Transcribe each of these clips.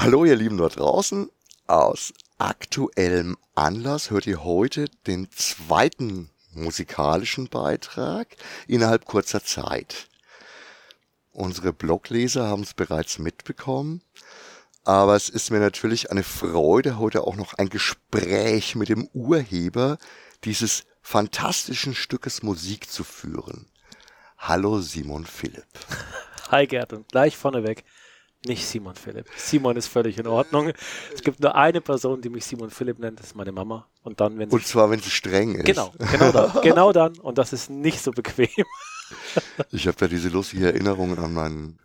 Hallo ihr Lieben dort draußen. Aus aktuellem Anlass hört ihr heute den zweiten musikalischen Beitrag innerhalb kurzer Zeit. Unsere Blogleser haben es bereits mitbekommen, aber es ist mir natürlich eine Freude, heute auch noch ein Gespräch mit dem Urheber dieses fantastischen Stückes Musik zu führen. Hallo Simon Philipp. Hi Gerd und gleich vorneweg nicht Simon Philipp. Simon ist völlig in Ordnung. Es gibt nur eine Person, die mich Simon Philipp nennt, das ist meine Mama. Und dann, wenn sie. Und zwar, wenn sie streng ist. Genau, genau dann. genau dann. Und das ist nicht so bequem. Ich habe da diese lustige Erinnerung an meinen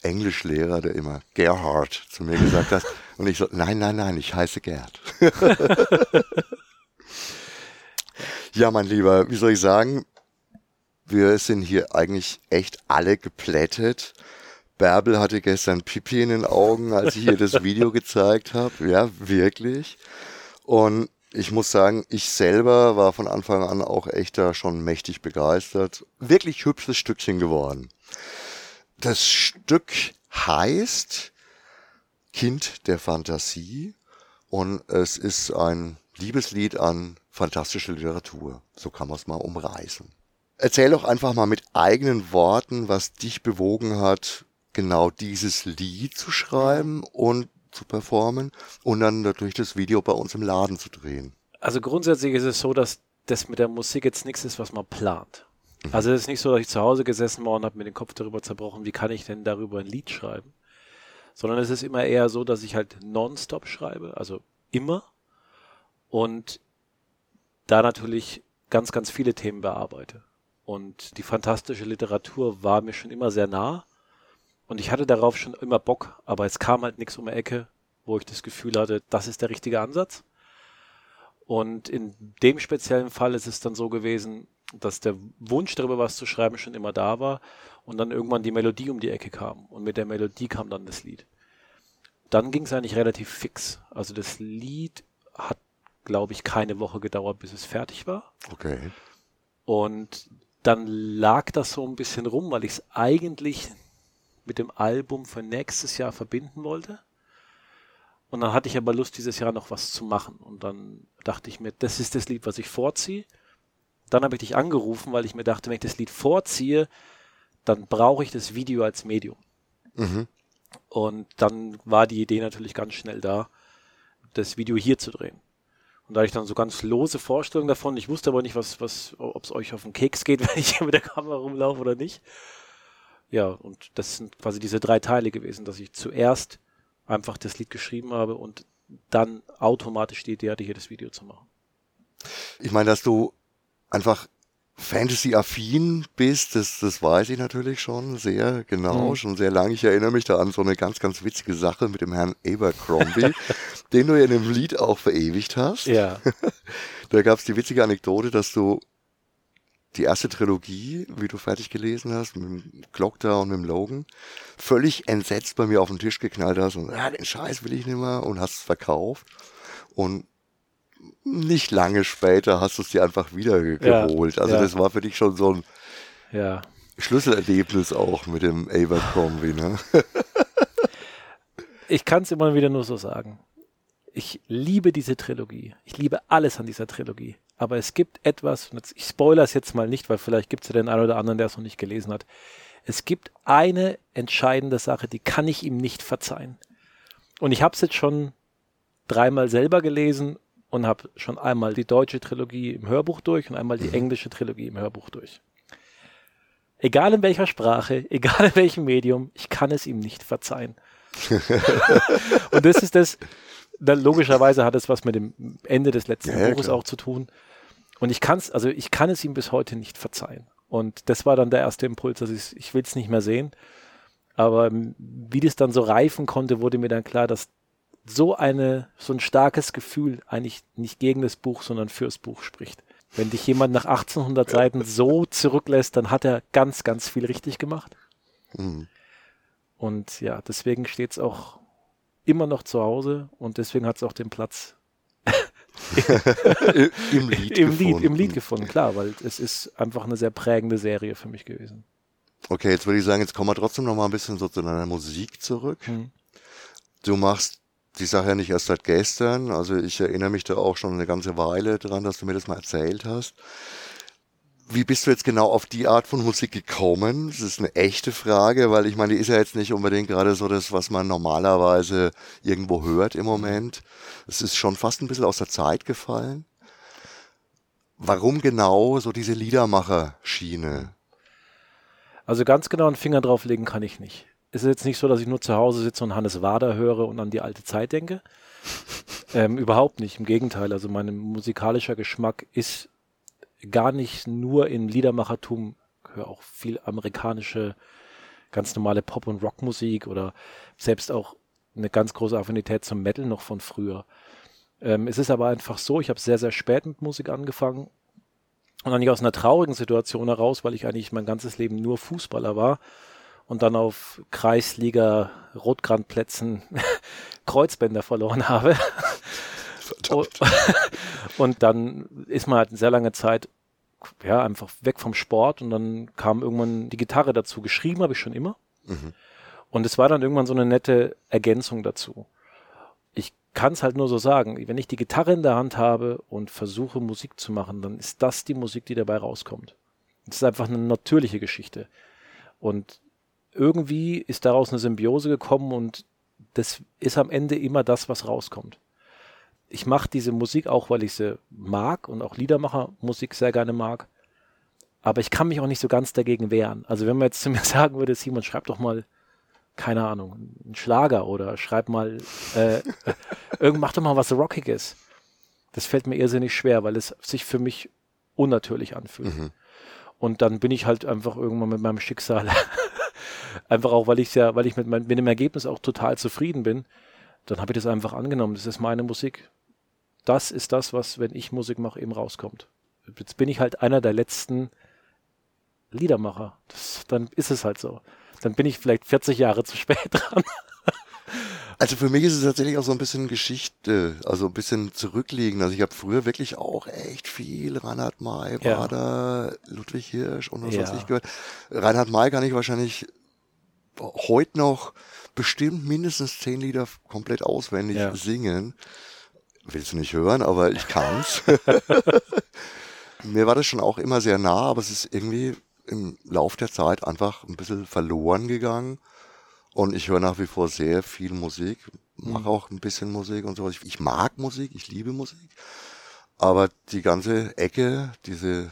Englischlehrer, der immer Gerhard zu mir gesagt hat. Und ich so, nein, nein, nein, ich heiße Gerd. ja, mein Lieber, wie soll ich sagen? Wir sind hier eigentlich echt alle geplättet. Bärbel hatte gestern Pipi in den Augen, als ich ihr das Video gezeigt habe. Ja, wirklich. Und ich muss sagen, ich selber war von Anfang an auch echt da schon mächtig begeistert. Wirklich hübsches Stückchen geworden. Das Stück heißt Kind der Fantasie und es ist ein Liebeslied an fantastische Literatur. So kann man es mal umreißen. Erzähl doch einfach mal mit eigenen Worten, was dich bewogen hat, genau dieses Lied zu schreiben und zu performen und dann natürlich das Video bei uns im Laden zu drehen. Also grundsätzlich ist es so, dass das mit der Musik jetzt nichts ist, was man plant. Mhm. Also es ist nicht so, dass ich zu Hause gesessen war und habe mir den Kopf darüber zerbrochen, wie kann ich denn darüber ein Lied schreiben, sondern es ist immer eher so, dass ich halt nonstop schreibe, also immer und da natürlich ganz, ganz viele Themen bearbeite. Und die fantastische Literatur war mir schon immer sehr nah und ich hatte darauf schon immer Bock, aber es kam halt nichts um die Ecke, wo ich das Gefühl hatte, das ist der richtige Ansatz. Und in dem speziellen Fall ist es dann so gewesen, dass der Wunsch darüber was zu schreiben schon immer da war und dann irgendwann die Melodie um die Ecke kam und mit der Melodie kam dann das Lied. Dann ging es eigentlich relativ fix. Also das Lied hat, glaube ich, keine Woche gedauert, bis es fertig war. Okay. Und dann lag das so ein bisschen rum, weil ich es eigentlich mit dem Album für nächstes Jahr verbinden wollte. Und dann hatte ich aber Lust, dieses Jahr noch was zu machen. Und dann dachte ich mir, das ist das Lied, was ich vorziehe. Dann habe ich dich angerufen, weil ich mir dachte, wenn ich das Lied vorziehe, dann brauche ich das Video als Medium. Mhm. Und dann war die Idee natürlich ganz schnell da, das Video hier zu drehen. Und da hatte ich dann so ganz lose Vorstellungen davon. Ich wusste aber nicht, was, was, ob es euch auf den Keks geht, wenn ich hier mit der Kamera rumlaufe oder nicht. Ja, und das sind quasi diese drei Teile gewesen, dass ich zuerst einfach das Lied geschrieben habe und dann automatisch die Idee hatte, hier das Video zu machen. Ich meine, dass du einfach Fantasy-affin bist, das, das weiß ich natürlich schon sehr genau, mhm. schon sehr lange. Ich erinnere mich da an so eine ganz, ganz witzige Sache mit dem Herrn Abercrombie, den du ja in dem Lied auch verewigt hast. Ja. da gab es die witzige Anekdote, dass du die erste Trilogie, wie du fertig gelesen hast, mit dem Glock da und mit dem Logan, völlig entsetzt bei mir auf den Tisch geknallt hast und ja, den Scheiß will ich nicht mehr und hast es verkauft. Und nicht lange später hast du es dir einfach wieder ja, geholt. Also ja. das war für dich schon so ein ja. Schlüsselerlebnis auch mit dem Abercrombie, ne? ich kann es immer wieder nur so sagen. Ich liebe diese Trilogie. Ich liebe alles an dieser Trilogie aber es gibt etwas, ich spoilere es jetzt mal nicht, weil vielleicht gibt es ja den einen oder anderen, der es noch nicht gelesen hat. Es gibt eine entscheidende Sache, die kann ich ihm nicht verzeihen. Und ich habe es jetzt schon dreimal selber gelesen und habe schon einmal die deutsche Trilogie im Hörbuch durch und einmal die mhm. englische Trilogie im Hörbuch durch. Egal in welcher Sprache, egal in welchem Medium, ich kann es ihm nicht verzeihen. und das ist das, dann logischerweise hat es was mit dem Ende des letzten ja, Buches klar. auch zu tun. Und ich kann es, also ich kann es ihm bis heute nicht verzeihen. Und das war dann der erste Impuls, dass ich, ich will es nicht mehr sehen. Aber wie das dann so reifen konnte, wurde mir dann klar, dass so eine, so ein starkes Gefühl eigentlich nicht gegen das Buch, sondern fürs Buch spricht. Wenn dich jemand nach 1800 Seiten so zurücklässt, dann hat er ganz, ganz viel richtig gemacht. Mhm. Und ja, deswegen steht es auch immer noch zu Hause und deswegen hat es auch den Platz Im, Lied, Im, Lied, Im Lied gefunden, klar, weil es ist einfach eine sehr prägende Serie für mich gewesen. Okay, jetzt würde ich sagen, jetzt kommen wir trotzdem noch mal ein bisschen so zu deiner Musik zurück. Hm. Du machst die Sache ja nicht erst seit gestern. Also ich erinnere mich da auch schon eine ganze Weile dran, dass du mir das mal erzählt hast. Wie bist du jetzt genau auf die Art von Musik gekommen? Das ist eine echte Frage, weil ich meine, die ist ja jetzt nicht unbedingt gerade so das, was man normalerweise irgendwo hört im Moment. Es ist schon fast ein bisschen aus der Zeit gefallen. Warum genau so diese Liedermacher-Schiene? Also ganz genau einen Finger drauflegen kann ich nicht. Es ist jetzt nicht so, dass ich nur zu Hause sitze und Hannes Wader höre und an die alte Zeit denke. ähm, überhaupt nicht. Im Gegenteil. Also mein musikalischer Geschmack ist gar nicht nur im Liedermachertum, ich höre auch viel amerikanische, ganz normale Pop- und Rockmusik oder selbst auch eine ganz große Affinität zum Metal noch von früher. Ähm, es ist aber einfach so, ich habe sehr, sehr spät mit Musik angefangen und nicht aus einer traurigen Situation heraus, weil ich eigentlich mein ganzes Leben nur Fußballer war und dann auf Kreisliga Rotgrandplätzen Kreuzbänder verloren habe. und dann ist man halt eine sehr lange Zeit ja einfach weg vom Sport und dann kam irgendwann die Gitarre dazu. Geschrieben habe ich schon immer. Mhm. Und es war dann irgendwann so eine nette Ergänzung dazu. Ich kann es halt nur so sagen, wenn ich die Gitarre in der Hand habe und versuche Musik zu machen, dann ist das die Musik, die dabei rauskommt. Das ist einfach eine natürliche Geschichte. Und irgendwie ist daraus eine Symbiose gekommen und das ist am Ende immer das, was rauskommt ich mache diese Musik auch, weil ich sie mag und auch Liedermacher-Musik sehr gerne mag. Aber ich kann mich auch nicht so ganz dagegen wehren. Also wenn man jetzt zu mir sagen würde, Simon, schreib doch mal, keine Ahnung, einen Schlager oder schreib mal, äh, irgend, mach doch mal was Rockiges. Das fällt mir irrsinnig schwer, weil es sich für mich unnatürlich anfühlt. Mhm. Und dann bin ich halt einfach irgendwann mit meinem Schicksal, einfach auch, weil ich ja, weil ich mit, mein, mit dem Ergebnis auch total zufrieden bin, dann habe ich das einfach angenommen. Das ist meine Musik das ist das, was, wenn ich Musik mache, eben rauskommt. Jetzt bin ich halt einer der letzten Liedermacher. Das, dann ist es halt so. Dann bin ich vielleicht 40 Jahre zu spät dran. Also für mich ist es tatsächlich auch so ein bisschen Geschichte, also ein bisschen zurückliegen. Also ich habe früher wirklich auch echt viel Reinhard May, Bader, ja. Ludwig Hirsch und was ja. weiß ich gehört. Reinhard May kann ich wahrscheinlich heute noch bestimmt mindestens zehn Lieder komplett auswendig ja. singen willst du nicht hören, aber ich kann's. Mir war das schon auch immer sehr nah, aber es ist irgendwie im Lauf der Zeit einfach ein bisschen verloren gegangen. Und ich höre nach wie vor sehr viel Musik, mache mhm. auch ein bisschen Musik und so. Ich, ich mag Musik, ich liebe Musik. Aber die ganze Ecke, diese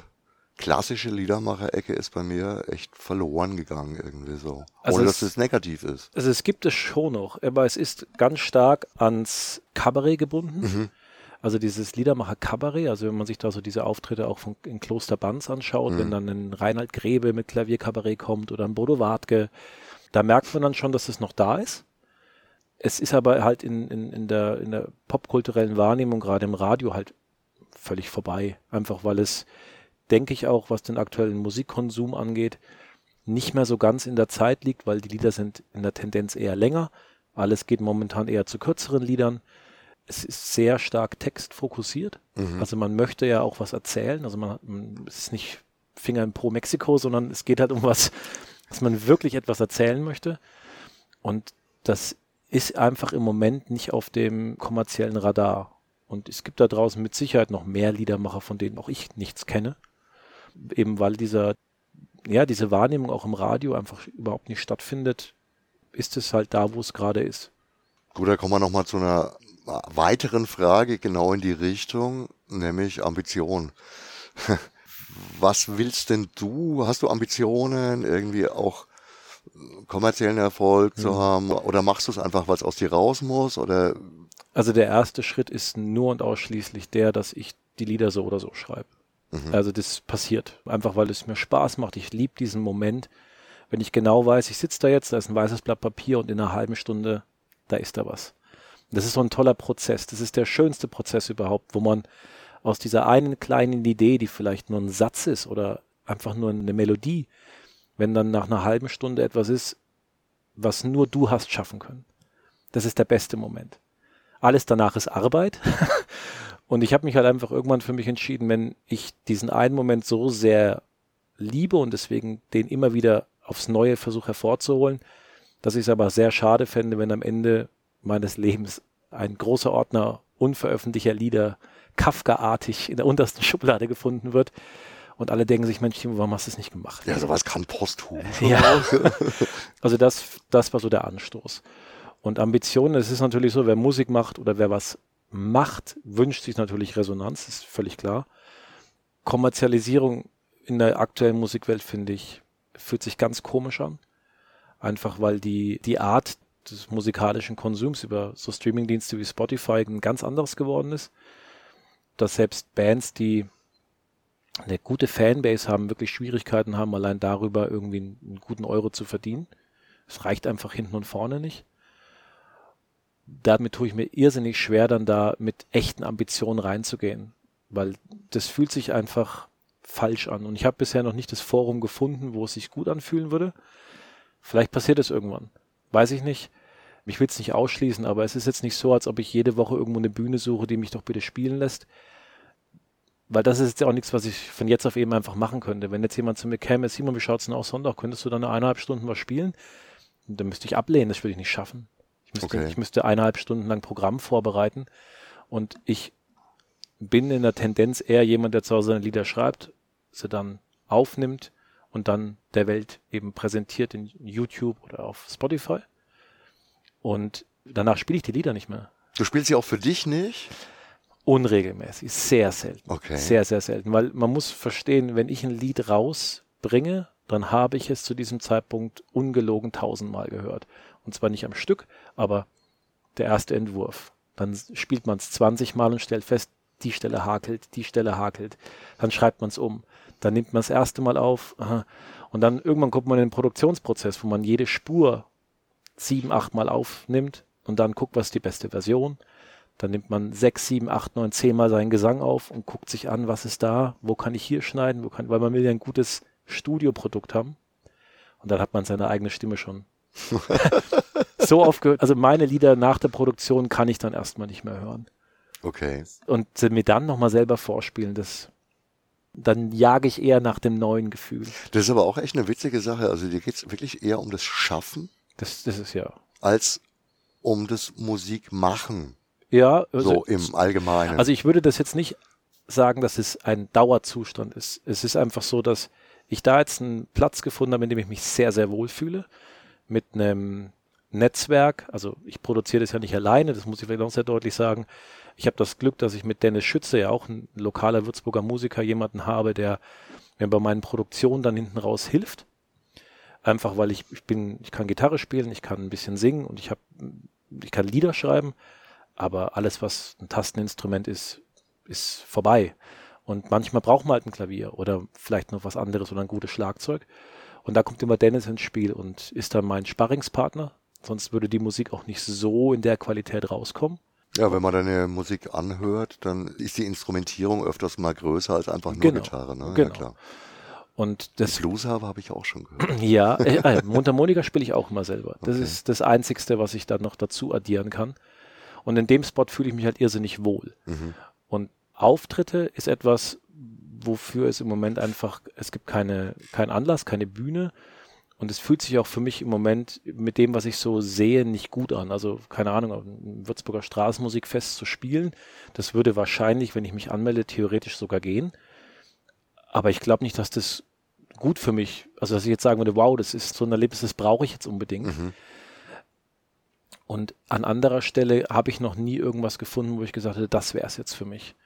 klassische Liedermacher-Ecke ist bei mir echt verloren gegangen irgendwie so. Also Ohne dass es negativ ist. Also es gibt es schon noch, aber es ist ganz stark ans Kabarett gebunden. Mhm. Also dieses Liedermacher Kabarett, also wenn man sich da so diese Auftritte auch von, in Kloster Banz anschaut, mhm. wenn dann ein Reinhard Grebe mit Klavierkabarett kommt oder ein Bodo Wartke, da merkt man dann schon, dass es noch da ist. Es ist aber halt in, in, in der, in der popkulturellen Wahrnehmung, gerade im Radio, halt völlig vorbei. Einfach weil es denke ich auch, was den aktuellen Musikkonsum angeht, nicht mehr so ganz in der Zeit liegt, weil die Lieder sind in der Tendenz eher länger. Alles geht momentan eher zu kürzeren Liedern. Es ist sehr stark textfokussiert. Mhm. Also man möchte ja auch was erzählen. Also man, man es ist nicht Finger in Pro Mexiko, sondern es geht halt um was, dass man wirklich etwas erzählen möchte. Und das ist einfach im Moment nicht auf dem kommerziellen Radar. Und es gibt da draußen mit Sicherheit noch mehr Liedermacher, von denen auch ich nichts kenne eben weil dieser, ja, diese Wahrnehmung auch im Radio einfach überhaupt nicht stattfindet, ist es halt da, wo es gerade ist. Gut, da kommen wir nochmal zu einer weiteren Frage genau in die Richtung, nämlich Ambition. Was willst denn du? Hast du Ambitionen, irgendwie auch kommerziellen Erfolg zu hm. haben? Oder machst du es einfach, weil es aus dir raus muss? Oder? Also der erste Schritt ist nur und ausschließlich der, dass ich die Lieder so oder so schreibe. Mhm. Also das passiert, einfach weil es mir Spaß macht. Ich liebe diesen Moment, wenn ich genau weiß, ich sitze da jetzt, da ist ein weißes Blatt Papier und in einer halben Stunde, da ist da was. Das ist so ein toller Prozess. Das ist der schönste Prozess überhaupt, wo man aus dieser einen kleinen Idee, die vielleicht nur ein Satz ist oder einfach nur eine Melodie, wenn dann nach einer halben Stunde etwas ist, was nur du hast schaffen können. Das ist der beste Moment. Alles danach ist Arbeit Und ich habe mich halt einfach irgendwann für mich entschieden, wenn ich diesen einen Moment so sehr liebe und deswegen den immer wieder aufs Neue versuche hervorzuholen, dass ich es aber sehr schade fände, wenn am Ende meines Lebens ein großer Ordner unveröffentlichter Lieder Kafka-artig in der untersten Schublade gefunden wird. Und alle denken sich, Mensch, warum hast du es nicht gemacht? Ja, sowas kann posthum. Ja. also das, das war so der Anstoß. Und Ambitionen, es ist natürlich so, wer Musik macht oder wer was macht, wünscht sich natürlich Resonanz, ist völlig klar. Kommerzialisierung in der aktuellen Musikwelt, finde ich, fühlt sich ganz komisch an. Einfach weil die, die Art des musikalischen Konsums über so Streamingdienste wie Spotify ein ganz anderes geworden ist. Dass selbst Bands, die eine gute Fanbase haben, wirklich Schwierigkeiten haben, allein darüber irgendwie einen, einen guten Euro zu verdienen. Es reicht einfach hinten und vorne nicht. Damit tue ich mir irrsinnig schwer, dann da mit echten Ambitionen reinzugehen, weil das fühlt sich einfach falsch an. Und ich habe bisher noch nicht das Forum gefunden, wo es sich gut anfühlen würde. Vielleicht passiert es irgendwann. Weiß ich nicht. Ich will es nicht ausschließen, aber es ist jetzt nicht so, als ob ich jede Woche irgendwo eine Bühne suche, die mich doch bitte spielen lässt weil das ist jetzt ja auch nichts, was ich von jetzt auf eben einfach machen könnte. Wenn jetzt jemand zu mir käme, Simon, wie schaut's denn aus Sonntag? Könntest du dann eine eineinhalb Stunden was spielen? Dann müsste ich ablehnen, das würde ich nicht schaffen. Ich müsste, okay. ich müsste eineinhalb Stunden lang Programm vorbereiten und ich bin in der Tendenz eher jemand, der zu Hause seine Lieder schreibt, sie dann aufnimmt und dann der Welt eben präsentiert in YouTube oder auf Spotify. Und danach spiele ich die Lieder nicht mehr. Du spielst sie auch für dich nicht? Unregelmäßig, sehr selten. Okay. Sehr, sehr selten. Weil man muss verstehen, wenn ich ein Lied rausbringe, dann habe ich es zu diesem Zeitpunkt ungelogen tausendmal gehört. Und zwar nicht am Stück, aber der erste Entwurf. Dann spielt man es 20 Mal und stellt fest, die Stelle hakelt, die Stelle hakelt. Dann schreibt man es um. Dann nimmt man das erste Mal auf. Aha. Und dann irgendwann kommt man in den Produktionsprozess, wo man jede Spur sieben, acht Mal aufnimmt und dann guckt, was ist die beste Version. Dann nimmt man sechs, sieben, acht, neun, zehn Mal seinen Gesang auf und guckt sich an, was ist da, wo kann ich hier schneiden, wo kann, weil man will ja ein gutes Studioprodukt haben. Und dann hat man seine eigene Stimme schon so oft gehört. Also meine Lieder nach der Produktion kann ich dann erstmal nicht mehr hören. Okay. Und mir dann nochmal selber vorspielen, das, dann jage ich eher nach dem neuen Gefühl. Das ist aber auch echt eine witzige Sache. Also dir geht es wirklich eher um das Schaffen. Das, das ist ja. Als um das Musikmachen. Ja, also, so im Allgemeinen. Also ich würde das jetzt nicht sagen, dass es ein Dauerzustand ist. Es ist einfach so, dass ich da jetzt einen Platz gefunden habe, in dem ich mich sehr, sehr wohl fühle. Mit einem Netzwerk. Also ich produziere das ja nicht alleine, das muss ich vielleicht auch sehr deutlich sagen. Ich habe das Glück, dass ich mit Dennis Schütze, ja auch ein lokaler Würzburger Musiker, jemanden habe, der mir bei meinen Produktionen dann hinten raus hilft. Einfach weil ich, ich bin, ich kann Gitarre spielen, ich kann ein bisschen singen und ich habe, ich kann Lieder schreiben aber alles, was ein Tasteninstrument ist, ist vorbei. Und manchmal braucht man halt ein Klavier oder vielleicht noch was anderes oder ein gutes Schlagzeug. Und da kommt immer Dennis ins Spiel und ist dann mein Sparringspartner. Sonst würde die Musik auch nicht so in der Qualität rauskommen. Ja, wenn man deine Musik anhört, dann ist die Instrumentierung öfters mal größer als einfach nur genau, Gitarre. Ne? Genau. Ja, klar. Und das Blues habe ich auch schon gehört. ja, äh, äh, Mundharmonika spiele ich auch immer selber. Das okay. ist das Einzigste, was ich dann noch dazu addieren kann. Und in dem Spot fühle ich mich halt irrsinnig wohl. Mhm. Und Auftritte ist etwas, wofür es im Moment einfach, es gibt keine, keinen Anlass, keine Bühne. Und es fühlt sich auch für mich im Moment mit dem, was ich so sehe, nicht gut an. Also, keine Ahnung, einem Würzburger Straßenmusikfest zu spielen, das würde wahrscheinlich, wenn ich mich anmelde, theoretisch sogar gehen. Aber ich glaube nicht, dass das gut für mich, also dass ich jetzt sagen würde, wow, das ist so ein Erlebnis, das brauche ich jetzt unbedingt. Mhm. Und an anderer Stelle habe ich noch nie irgendwas gefunden, wo ich gesagt hätte, das wäre es jetzt für mich.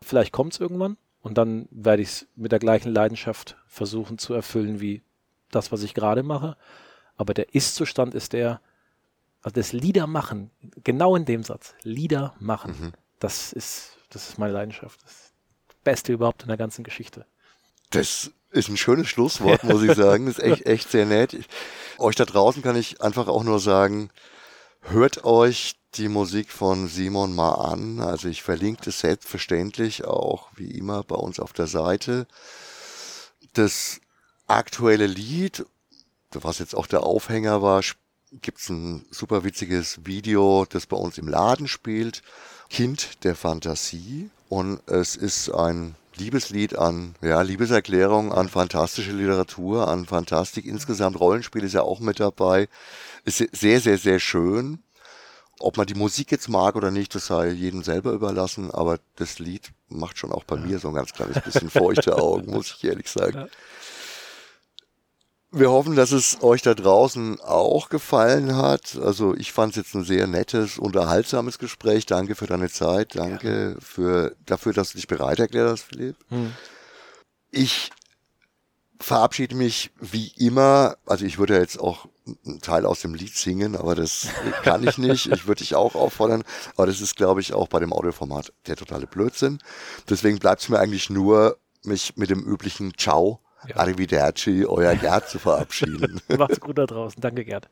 Vielleicht kommt es irgendwann und dann werde ich es mit der gleichen Leidenschaft versuchen zu erfüllen wie das, was ich gerade mache. Aber der Ist-Zustand ist der, also das Lieder machen, genau in dem Satz, Lieder machen, mhm. das ist, das ist meine Leidenschaft. Das Beste überhaupt in der ganzen Geschichte. Das ist ein schönes Schlusswort, muss ich sagen. Das ist echt, echt sehr nett. Euch da draußen kann ich einfach auch nur sagen, Hört euch die Musik von Simon mal an. Also ich verlinke das selbstverständlich auch wie immer bei uns auf der Seite. Das aktuelle Lied, was jetzt auch der Aufhänger war, gibt's ein super witziges Video, das bei uns im Laden spielt. Kind der Fantasie. Und es ist ein Liebeslied an, ja, Liebeserklärung an fantastische Literatur, an Fantastik. Insgesamt Rollenspiel ist ja auch mit dabei. Ist sehr, sehr, sehr schön. Ob man die Musik jetzt mag oder nicht, das sei jedem selber überlassen, aber das Lied macht schon auch bei ja. mir so ein ganz kleines bisschen feuchte Augen, muss ich ehrlich sagen. Ja. Wir hoffen, dass es euch da draußen auch gefallen hat. Also ich fand es jetzt ein sehr nettes, unterhaltsames Gespräch. Danke für deine Zeit. Danke ja. für, dafür, dass du dich bereit erklärt hast, Philipp. Hm. Ich verabschiede mich wie immer. Also ich würde jetzt auch einen Teil aus dem Lied singen, aber das kann ich nicht. Ich würde dich auch auffordern. Aber das ist, glaube ich, auch bei dem Audioformat der totale Blödsinn. Deswegen bleibt es mir eigentlich nur, mich mit dem üblichen Ciao, ja. Arrivederci, euer Gerd zu verabschieden. Macht's gut da draußen. Danke, Gerd.